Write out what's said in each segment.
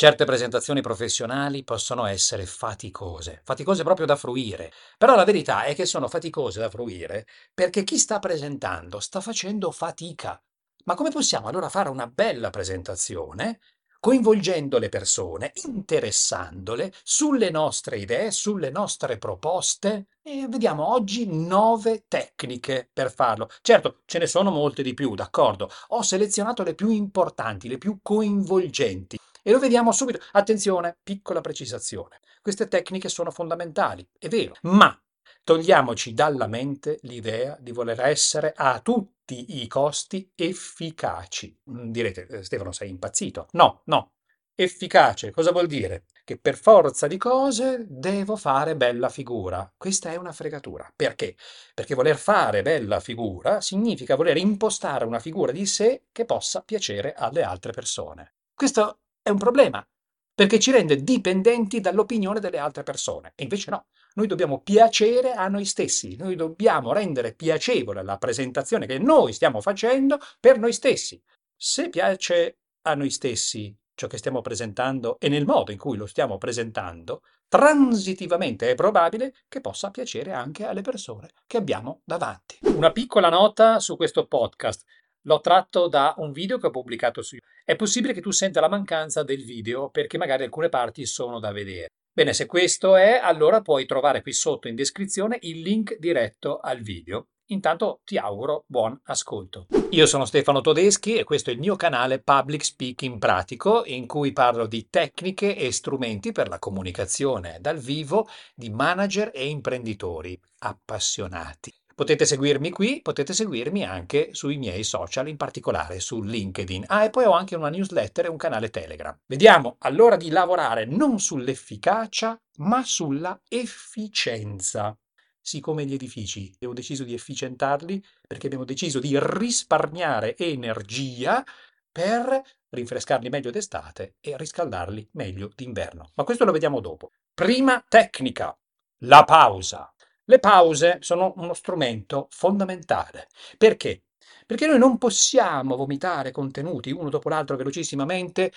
Certe presentazioni professionali possono essere faticose, faticose proprio da fruire, però la verità è che sono faticose da fruire perché chi sta presentando sta facendo fatica. Ma come possiamo allora fare una bella presentazione coinvolgendo le persone, interessandole sulle nostre idee, sulle nostre proposte. E vediamo oggi nove tecniche per farlo. Certo, ce ne sono molte di più, d'accordo. Ho selezionato le più importanti, le più coinvolgenti. E lo vediamo subito. Attenzione, piccola precisazione. Queste tecniche sono fondamentali, è vero, ma togliamoci dalla mente l'idea di voler essere a tutti i costi efficaci. Mm, direte, eh, Stefano, sei impazzito? No, no. Efficace, cosa vuol dire? Che per forza di cose devo fare bella figura. Questa è una fregatura. Perché? Perché voler fare bella figura significa voler impostare una figura di sé che possa piacere alle altre persone. Questo è un problema, perché ci rende dipendenti dall'opinione delle altre persone. E invece no, noi dobbiamo piacere a noi stessi, noi dobbiamo rendere piacevole la presentazione che noi stiamo facendo per noi stessi. Se piace a noi stessi ciò che stiamo presentando e nel modo in cui lo stiamo presentando, transitivamente è probabile che possa piacere anche alle persone che abbiamo davanti. Una piccola nota su questo podcast. L'ho tratto da un video che ho pubblicato su YouTube. È possibile che tu senta la mancanza del video perché magari alcune parti sono da vedere. Bene, se questo è, allora puoi trovare qui sotto in descrizione il link diretto al video. Intanto ti auguro buon ascolto. Io sono Stefano Todeschi e questo è il mio canale Public Speaking Pratico in cui parlo di tecniche e strumenti per la comunicazione dal vivo di manager e imprenditori appassionati. Potete seguirmi qui, potete seguirmi anche sui miei social, in particolare su LinkedIn. Ah, e poi ho anche una newsletter e un canale Telegram. Vediamo allora di lavorare non sull'efficacia, ma sulla efficienza. Sì, come gli edifici. Abbiamo deciso di efficientarli perché abbiamo deciso di risparmiare energia per rinfrescarli meglio d'estate e riscaldarli meglio d'inverno. Ma questo lo vediamo dopo. Prima tecnica, la pausa. Le pause sono uno strumento fondamentale. Perché? Perché noi non possiamo vomitare contenuti uno dopo l'altro velocissimamente,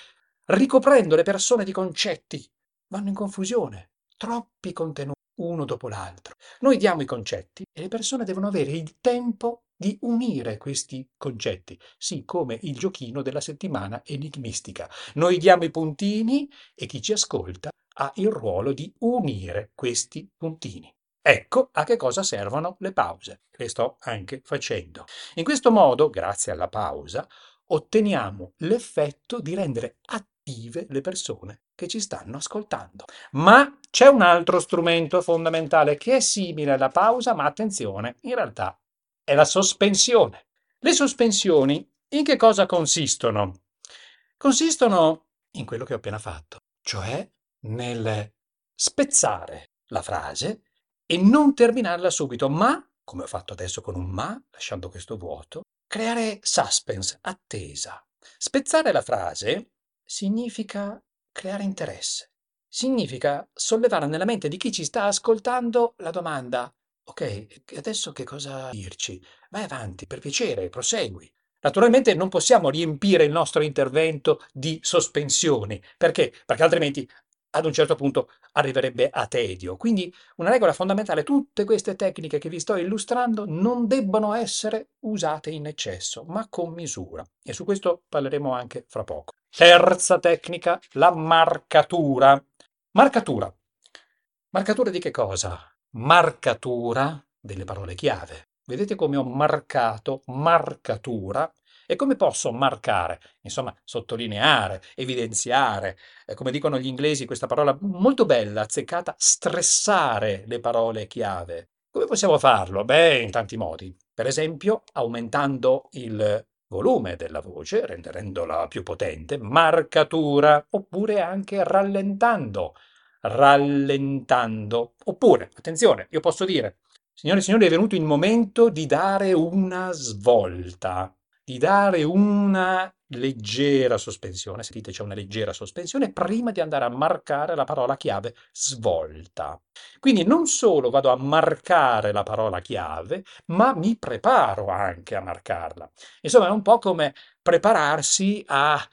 ricoprendo le persone di concetti. Vanno in confusione. Troppi contenuti uno dopo l'altro. Noi diamo i concetti e le persone devono avere il tempo di unire questi concetti, sì come il giochino della settimana enigmistica. Noi diamo i puntini e chi ci ascolta ha il ruolo di unire questi puntini. Ecco a che cosa servono le pause, che sto anche facendo. In questo modo, grazie alla pausa, otteniamo l'effetto di rendere attive le persone che ci stanno ascoltando. Ma c'è un altro strumento fondamentale che è simile alla pausa, ma attenzione, in realtà è la sospensione. Le sospensioni in che cosa consistono? Consistono in quello che ho appena fatto, cioè nel spezzare la frase e non terminarla subito, ma, come ho fatto adesso con un ma, lasciando questo vuoto, creare suspense, attesa. Spezzare la frase significa creare interesse, significa sollevare nella mente di chi ci sta ascoltando la domanda, ok, adesso che cosa dirci? Vai avanti, per piacere, prosegui. Naturalmente non possiamo riempire il nostro intervento di sospensioni, perché? Perché altrimenti ad un certo punto arriverebbe a tedio. Quindi una regola fondamentale, tutte queste tecniche che vi sto illustrando non debbono essere usate in eccesso, ma con misura. E su questo parleremo anche fra poco. Terza tecnica, la marcatura. Marcatura. Marcatura di che cosa? Marcatura delle parole chiave. Vedete come ho marcato marcatura e come posso marcare, insomma, sottolineare, evidenziare, eh, come dicono gli inglesi, questa parola molto bella, azzeccata, stressare le parole chiave. Come possiamo farlo? Beh, in tanti modi. Per esempio, aumentando il volume della voce, rendendola più potente, marcatura, oppure anche rallentando, rallentando. Oppure, attenzione, io posso dire, signore e signori, è venuto il momento di dare una svolta di dare una leggera sospensione, sentite c'è una leggera sospensione, prima di andare a marcare la parola chiave svolta. Quindi non solo vado a marcare la parola chiave, ma mi preparo anche a marcarla. Insomma, è un po' come prepararsi a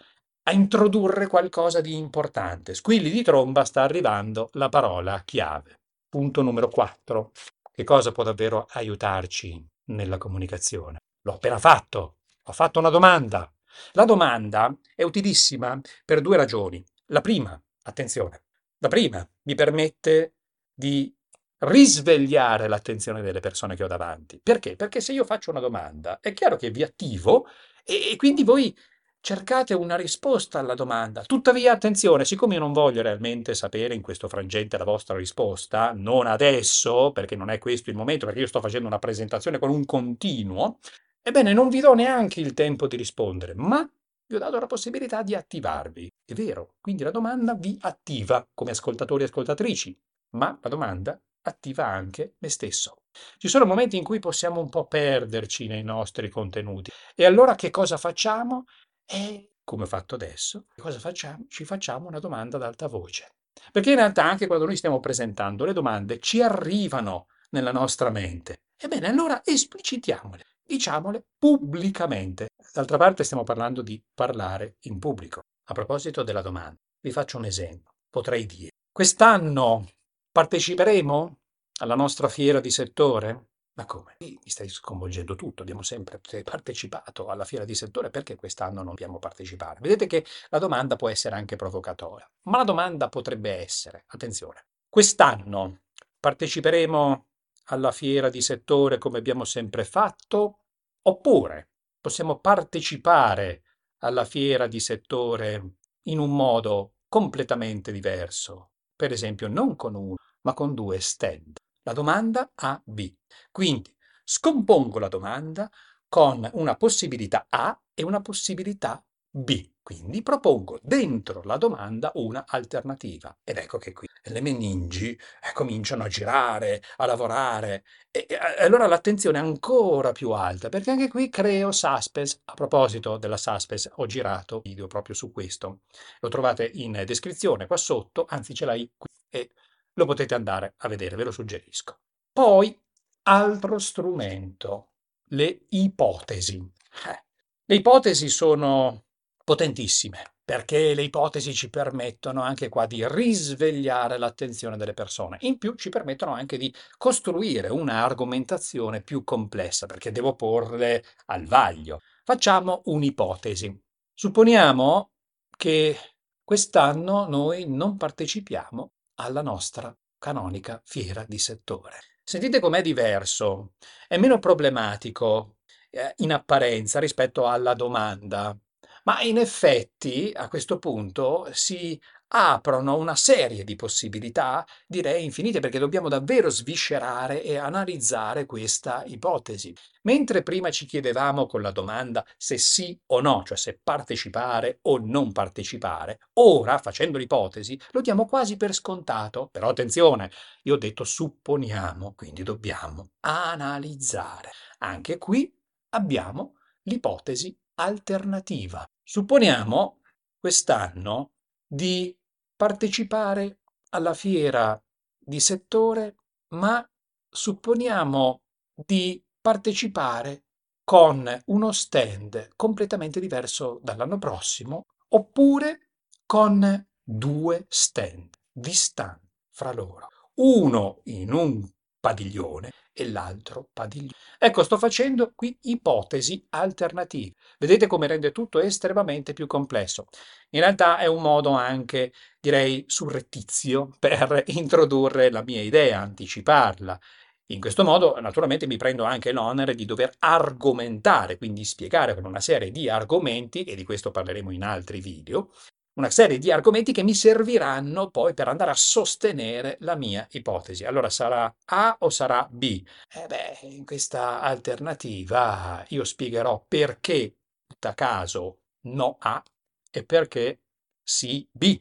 a introdurre qualcosa di importante. Squilli di tromba, sta arrivando la parola chiave. Punto numero 4. Che cosa può davvero aiutarci nella comunicazione? L'ho appena fatto. Ho fatto una domanda. La domanda è utilissima per due ragioni. La prima, attenzione, la prima mi permette di risvegliare l'attenzione delle persone che ho davanti. Perché? Perché se io faccio una domanda, è chiaro che vi attivo e, e quindi voi cercate una risposta alla domanda. Tuttavia, attenzione, siccome io non voglio realmente sapere in questo frangente la vostra risposta, non adesso, perché non è questo il momento, perché io sto facendo una presentazione con un continuo, ebbene non vi do neanche il tempo di rispondere, ma vi ho dato la possibilità di attivarvi. È vero, quindi la domanda vi attiva come ascoltatori e ascoltatrici, ma la domanda attiva anche me stesso. Ci sono momenti in cui possiamo un po' perderci nei nostri contenuti e allora che cosa facciamo? E come ho fatto adesso, cosa facciamo? Ci facciamo una domanda ad alta voce. Perché in realtà anche quando noi stiamo presentando le domande ci arrivano nella nostra mente. Ebbene, allora esplicitiamole, diciamole pubblicamente. D'altra parte stiamo parlando di parlare in pubblico. A proposito della domanda, vi faccio un esempio. Potrei dire, quest'anno Parteciperemo alla nostra fiera di settore? Ma come? Mi stai sconvolgendo tutto, abbiamo sempre partecipato alla fiera di settore, perché quest'anno non dobbiamo partecipare? Vedete che la domanda può essere anche provocatoria, ma la domanda potrebbe essere, attenzione, quest'anno parteciperemo alla fiera di settore come abbiamo sempre fatto, oppure possiamo partecipare alla fiera di settore in un modo completamente diverso, per esempio non con uno, ma con due stand. La domanda A, B. Quindi scompongo la domanda con una possibilità A e una possibilità B. Quindi propongo dentro la domanda una alternativa. Ed ecco che qui le meningi eh, cominciano a girare, a lavorare. E, e allora l'attenzione è ancora più alta, perché anche qui creo suspense. A proposito della suspense, ho girato video proprio su questo. Lo trovate in descrizione qua sotto, anzi ce l'hai qui e lo potete andare a vedere, ve lo suggerisco. Poi, altro strumento, le ipotesi. Eh, le ipotesi sono potentissime, perché le ipotesi ci permettono anche qua di risvegliare l'attenzione delle persone. In più ci permettono anche di costruire una argomentazione più complessa, perché devo porle al vaglio. Facciamo un'ipotesi. Supponiamo che quest'anno noi non partecipiamo alla nostra canonica fiera di settore. Sentite com'è diverso, è meno problematico eh, in apparenza rispetto alla domanda. Ma in effetti a questo punto si aprono una serie di possibilità, direi infinite, perché dobbiamo davvero sviscerare e analizzare questa ipotesi. Mentre prima ci chiedevamo con la domanda se sì o no, cioè se partecipare o non partecipare, ora, facendo l'ipotesi, lo diamo quasi per scontato. Però attenzione, io ho detto supponiamo, quindi dobbiamo analizzare. Anche qui abbiamo l'ipotesi alternativa. Supponiamo quest'anno di partecipare alla fiera di settore, ma supponiamo di partecipare con uno stand completamente diverso dall'anno prossimo, oppure con due stand distanti fra loro, uno in un padiglione e l'altro padiglione. Ecco, sto facendo qui ipotesi alternative. Vedete come rende tutto estremamente più complesso. In realtà è un modo anche, direi, surrettizio per introdurre la mia idea, anticiparla. In questo modo, naturalmente, mi prendo anche l'onere di dover argomentare, quindi spiegare con una serie di argomenti, e di questo parleremo in altri video, una serie di argomenti che mi serviranno poi per andare a sostenere la mia ipotesi. Allora sarà A o sarà B? Eh beh, in questa alternativa io spiegherò perché da caso no A e perché sì B.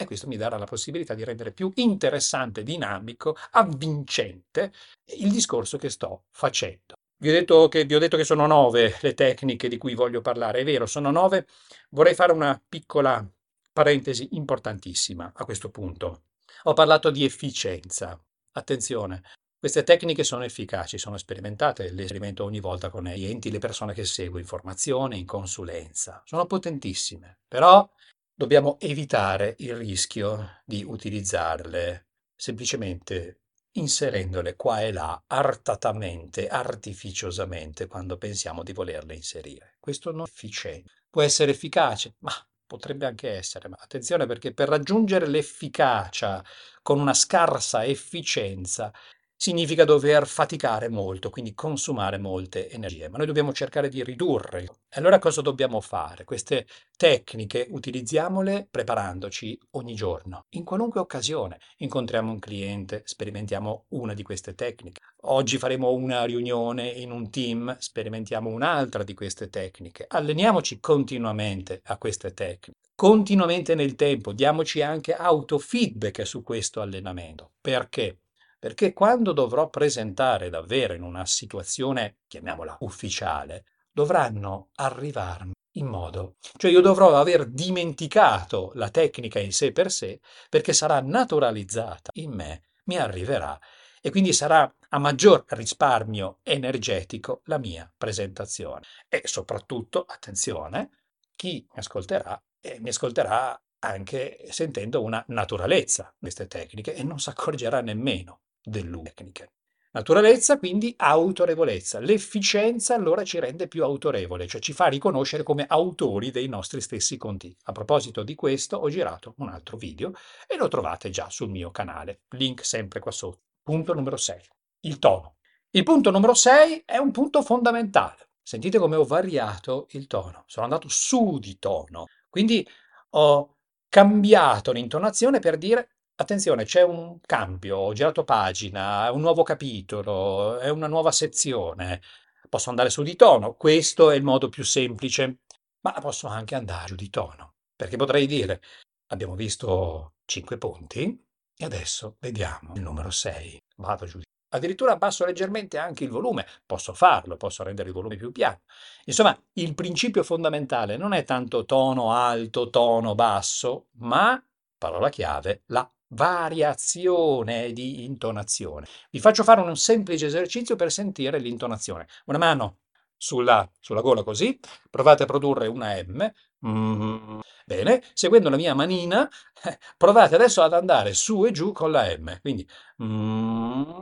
E questo mi darà la possibilità di rendere più interessante, dinamico, avvincente il discorso che sto facendo. Vi ho, che, vi ho detto che sono nove le tecniche di cui voglio parlare, è vero, sono nove. Vorrei fare una piccola Parentesi importantissima a questo punto. Ho parlato di efficienza. Attenzione, queste tecniche sono efficaci, sono sperimentate, le sperimento ogni volta con gli enti, le persone che seguo in formazione, in consulenza. Sono potentissime, però dobbiamo evitare il rischio di utilizzarle semplicemente inserendole qua e là artatamente, artificiosamente, quando pensiamo di volerle inserire. Questo non è efficiente. Può essere efficace, ma potrebbe anche essere. Ma attenzione perché per raggiungere l'efficacia con una scarsa efficienza significa dover faticare molto, quindi consumare molte energie, ma noi dobbiamo cercare di ridurre. Allora cosa dobbiamo fare? Queste tecniche utilizziamole preparandoci ogni giorno, in qualunque occasione. Incontriamo un cliente, sperimentiamo una di queste tecniche. Oggi faremo una riunione in un team, sperimentiamo un'altra di queste tecniche. Alleniamoci continuamente a queste tecniche continuamente nel tempo, diamoci anche autofeedback su questo allenamento. Perché? Perché quando dovrò presentare davvero in una situazione, chiamiamola ufficiale, dovranno arrivarmi in modo, cioè io dovrò aver dimenticato la tecnica in sé per sé perché sarà naturalizzata in me, mi arriverà e quindi sarà a maggior risparmio energetico la mia presentazione. E soprattutto, attenzione, chi mi ascolterà, eh, mi ascolterà anche sentendo una naturalezza queste tecniche e non si accorgerà nemmeno tecniche. Naturalezza, quindi autorevolezza. L'efficienza allora ci rende più autorevole, cioè ci fa riconoscere come autori dei nostri stessi conti. A proposito di questo ho girato un altro video e lo trovate già sul mio canale. Link sempre qua sotto. Punto numero 6. Il tono. Il punto numero 6 è un punto fondamentale. Sentite come ho variato il tono. Sono andato su di tono. Quindi ho cambiato l'intonazione per dire Attenzione, c'è un cambio, ho girato pagina, è un nuovo capitolo, è una nuova sezione. Posso andare su di tono, questo è il modo più semplice, ma posso anche andare giù di tono, perché potrei dire, abbiamo visto 5 punti e adesso vediamo il numero 6, vado giù. Addirittura abbasso leggermente anche il volume, posso farlo, posso rendere il volume più piano. Insomma, il principio fondamentale non è tanto tono alto, tono basso, ma, parola chiave, la variazione di intonazione. Vi faccio fare un semplice esercizio per sentire l'intonazione. Una mano sulla, sulla gola così, provate a produrre una M. Mm, bene, seguendo la mia manina, provate adesso ad andare su e giù con la M. Quindi mm,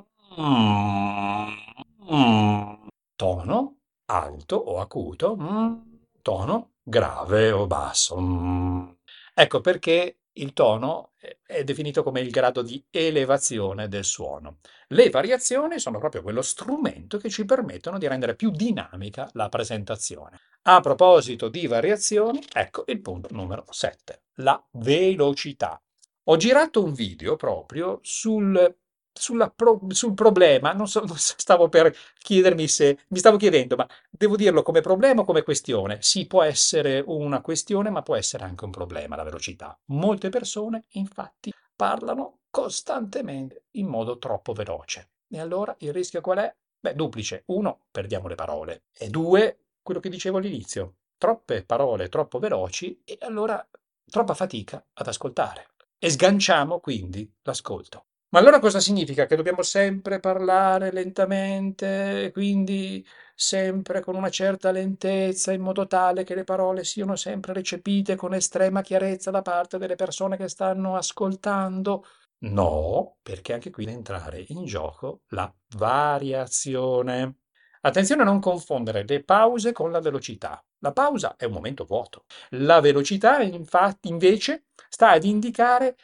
mm, tono alto o acuto, mm, tono grave o basso. Mm. Ecco perché il tono è definito come il grado di elevazione del suono. Le variazioni sono proprio quello strumento che ci permettono di rendere più dinamica la presentazione. A proposito di variazioni, ecco il punto numero 7, la velocità. Ho girato un video proprio sul pro- sul problema, non so, stavo per chiedermi se, mi stavo chiedendo, ma devo dirlo come problema o come questione? Sì, può essere una questione, ma può essere anche un problema la velocità. Molte persone, infatti, parlano costantemente in modo troppo veloce. E allora il rischio qual è? Beh, duplice. Uno, perdiamo le parole. E due, quello che dicevo all'inizio, troppe parole troppo veloci e allora troppa fatica ad ascoltare. E sganciamo quindi l'ascolto. Ma allora cosa significa? Che dobbiamo sempre parlare lentamente, quindi sempre con una certa lentezza, in modo tale che le parole siano sempre recepite con estrema chiarezza da parte delle persone che stanno ascoltando? No, perché anche qui deve entrare in gioco la variazione. Attenzione a non confondere le pause con la velocità. La pausa è un momento vuoto. La velocità, infatti, invece, sta ad indicare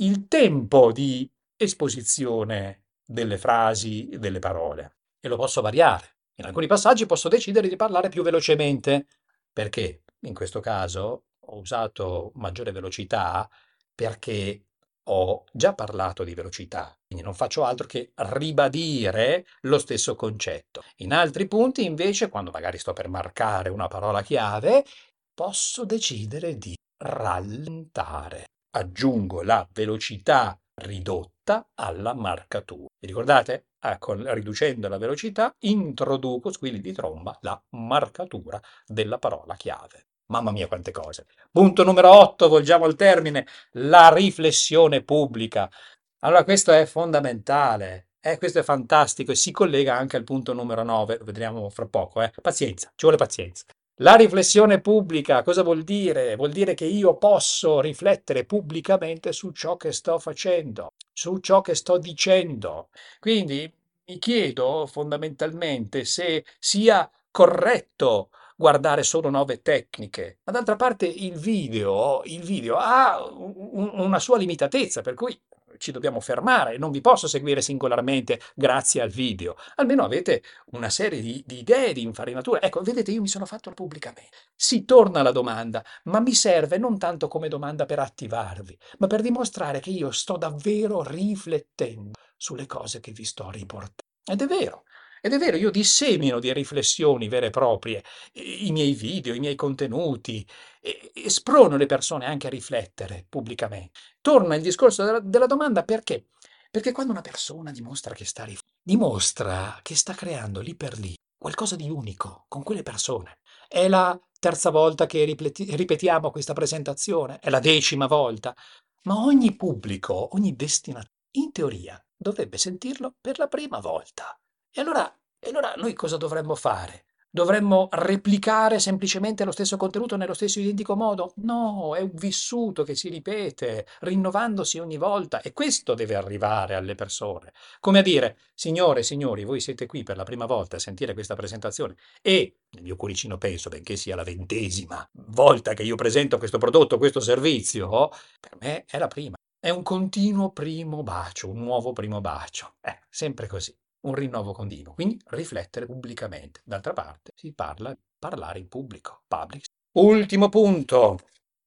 il tempo di esposizione delle frasi, delle parole e lo posso variare. In alcuni passaggi posso decidere di parlare più velocemente perché in questo caso ho usato maggiore velocità perché ho già parlato di velocità, quindi non faccio altro che ribadire lo stesso concetto. In altri punti invece, quando magari sto per marcare una parola chiave, posso decidere di rallentare. Aggiungo la velocità ridotta alla marcatura. Vi ricordate? Ecco, riducendo la velocità, introduco squilli di tromba la marcatura della parola chiave. Mamma mia, quante cose. Punto numero 8, volgiamo al termine, la riflessione pubblica. Allora, questo è fondamentale. Eh, questo è fantastico e si collega anche al punto numero 9, lo vedremo fra poco. Eh. Pazienza, ci vuole pazienza. La riflessione pubblica cosa vuol dire? Vuol dire che io posso riflettere pubblicamente su ciò che sto facendo, su ciò che sto dicendo. Quindi mi chiedo fondamentalmente se sia corretto guardare solo nuove tecniche, ma d'altra parte il video, il video ha un- una sua limitatezza, per cui ci dobbiamo fermare, non vi posso seguire singolarmente grazie al video, almeno avete una serie di, di idee di infarinatura. Ecco, vedete, io mi sono fatto pubblicamente. Si torna alla domanda, ma mi serve non tanto come domanda per attivarvi, ma per dimostrare che io sto davvero riflettendo sulle cose che vi sto riportando. Ed è vero, ed è vero, io dissemino di riflessioni vere e proprie, i miei video, i miei contenuti, e, sprono le persone anche a riflettere pubblicamente. Torna il discorso della, della domanda perché? Perché quando una persona dimostra che sta riflettendo, dimostra che sta creando lì per lì qualcosa di unico con quelle persone. È la terza volta che ripetiamo questa presentazione, è la decima volta, ma ogni pubblico, ogni destinatario, in teoria, dovrebbe sentirlo per la prima volta. E allora, e allora noi cosa dovremmo fare? Dovremmo replicare semplicemente lo stesso contenuto nello stesso identico modo? No, è un vissuto che si ripete, rinnovandosi ogni volta e questo deve arrivare alle persone. Come a dire, signore e signori, voi siete qui per la prima volta a sentire questa presentazione e nel mio cuoricino penso, benché sia la ventesima volta che io presento questo prodotto, questo servizio, per me è la prima. È un continuo primo bacio, un nuovo primo bacio. Eh, sempre così un rinnovo continuo, quindi riflettere pubblicamente. D'altra parte si parla di parlare in pubblico, public. Ultimo punto,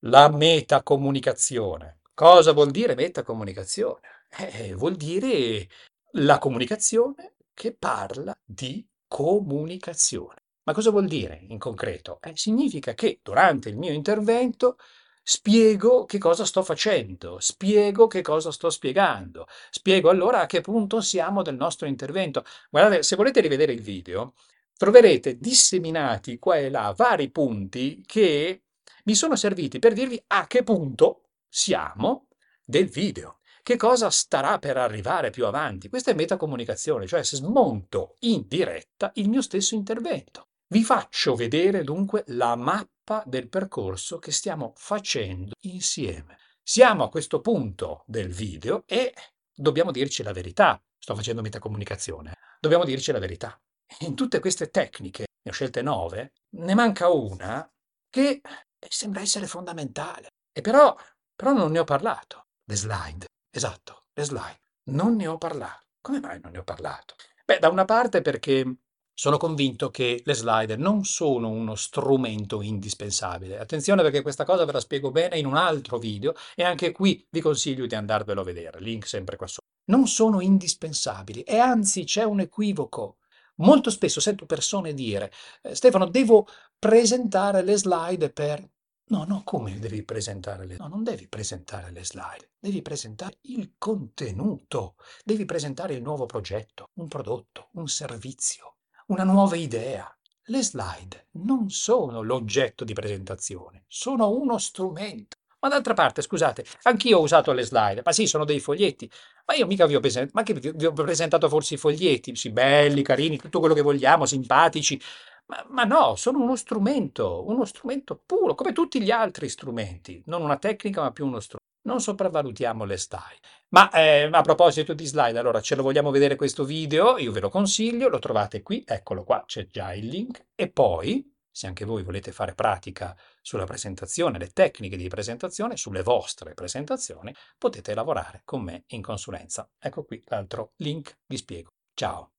la metacomunicazione. Cosa vuol dire metacomunicazione? Eh, vuol dire la comunicazione che parla di comunicazione. Ma cosa vuol dire in concreto? Eh, significa che durante il mio intervento Spiego che cosa sto facendo, spiego che cosa sto spiegando, spiego allora a che punto siamo del nostro intervento. Guardate, se volete rivedere il video, troverete disseminati qua e là vari punti che mi sono serviti per dirvi a che punto siamo del video. Che cosa starà per arrivare più avanti? Questa è metacomunicazione, cioè se smonto in diretta il mio stesso intervento. Vi faccio vedere dunque la mappa del percorso che stiamo facendo insieme. Siamo a questo punto del video e dobbiamo dirci la verità. Sto facendo metacomunicazione. Dobbiamo dirci la verità. In tutte queste tecniche, ne ho scelte nove, ne manca una che sembra essere fondamentale. E però, però non ne ho parlato. Le slide. Esatto, le slide. Non ne ho parlato. Come mai non ne ho parlato? Beh, da una parte perché sono convinto che le slide non sono uno strumento indispensabile. Attenzione perché questa cosa ve la spiego bene in un altro video e anche qui vi consiglio di andarvelo a vedere, link sempre qua sotto. Non sono indispensabili e anzi c'è un equivoco. Molto spesso sento persone dire, eh, Stefano, devo presentare le slide per... No, no, come devi presentare le... No, non devi presentare le slide, devi presentare il contenuto, devi presentare il nuovo progetto, un prodotto, un servizio una nuova idea. Le slide non sono l'oggetto di presentazione, sono uno strumento. Ma d'altra parte, scusate, anch'io ho usato le slide, ma sì, sono dei foglietti, ma io mica vi ho, presentato, ma che vi ho presentato forse i foglietti, sì, belli, carini, tutto quello che vogliamo, simpatici, ma, ma no, sono uno strumento, uno strumento puro, come tutti gli altri strumenti, non una tecnica, ma più uno strumento. Non sopravvalutiamo le slide. Ma eh, a proposito di slide, allora ce lo vogliamo vedere questo video? Io ve lo consiglio, lo trovate qui, eccolo qua, c'è già il link. E poi, se anche voi volete fare pratica sulla presentazione, le tecniche di presentazione, sulle vostre presentazioni, potete lavorare con me in consulenza. Ecco qui l'altro link, vi spiego. Ciao!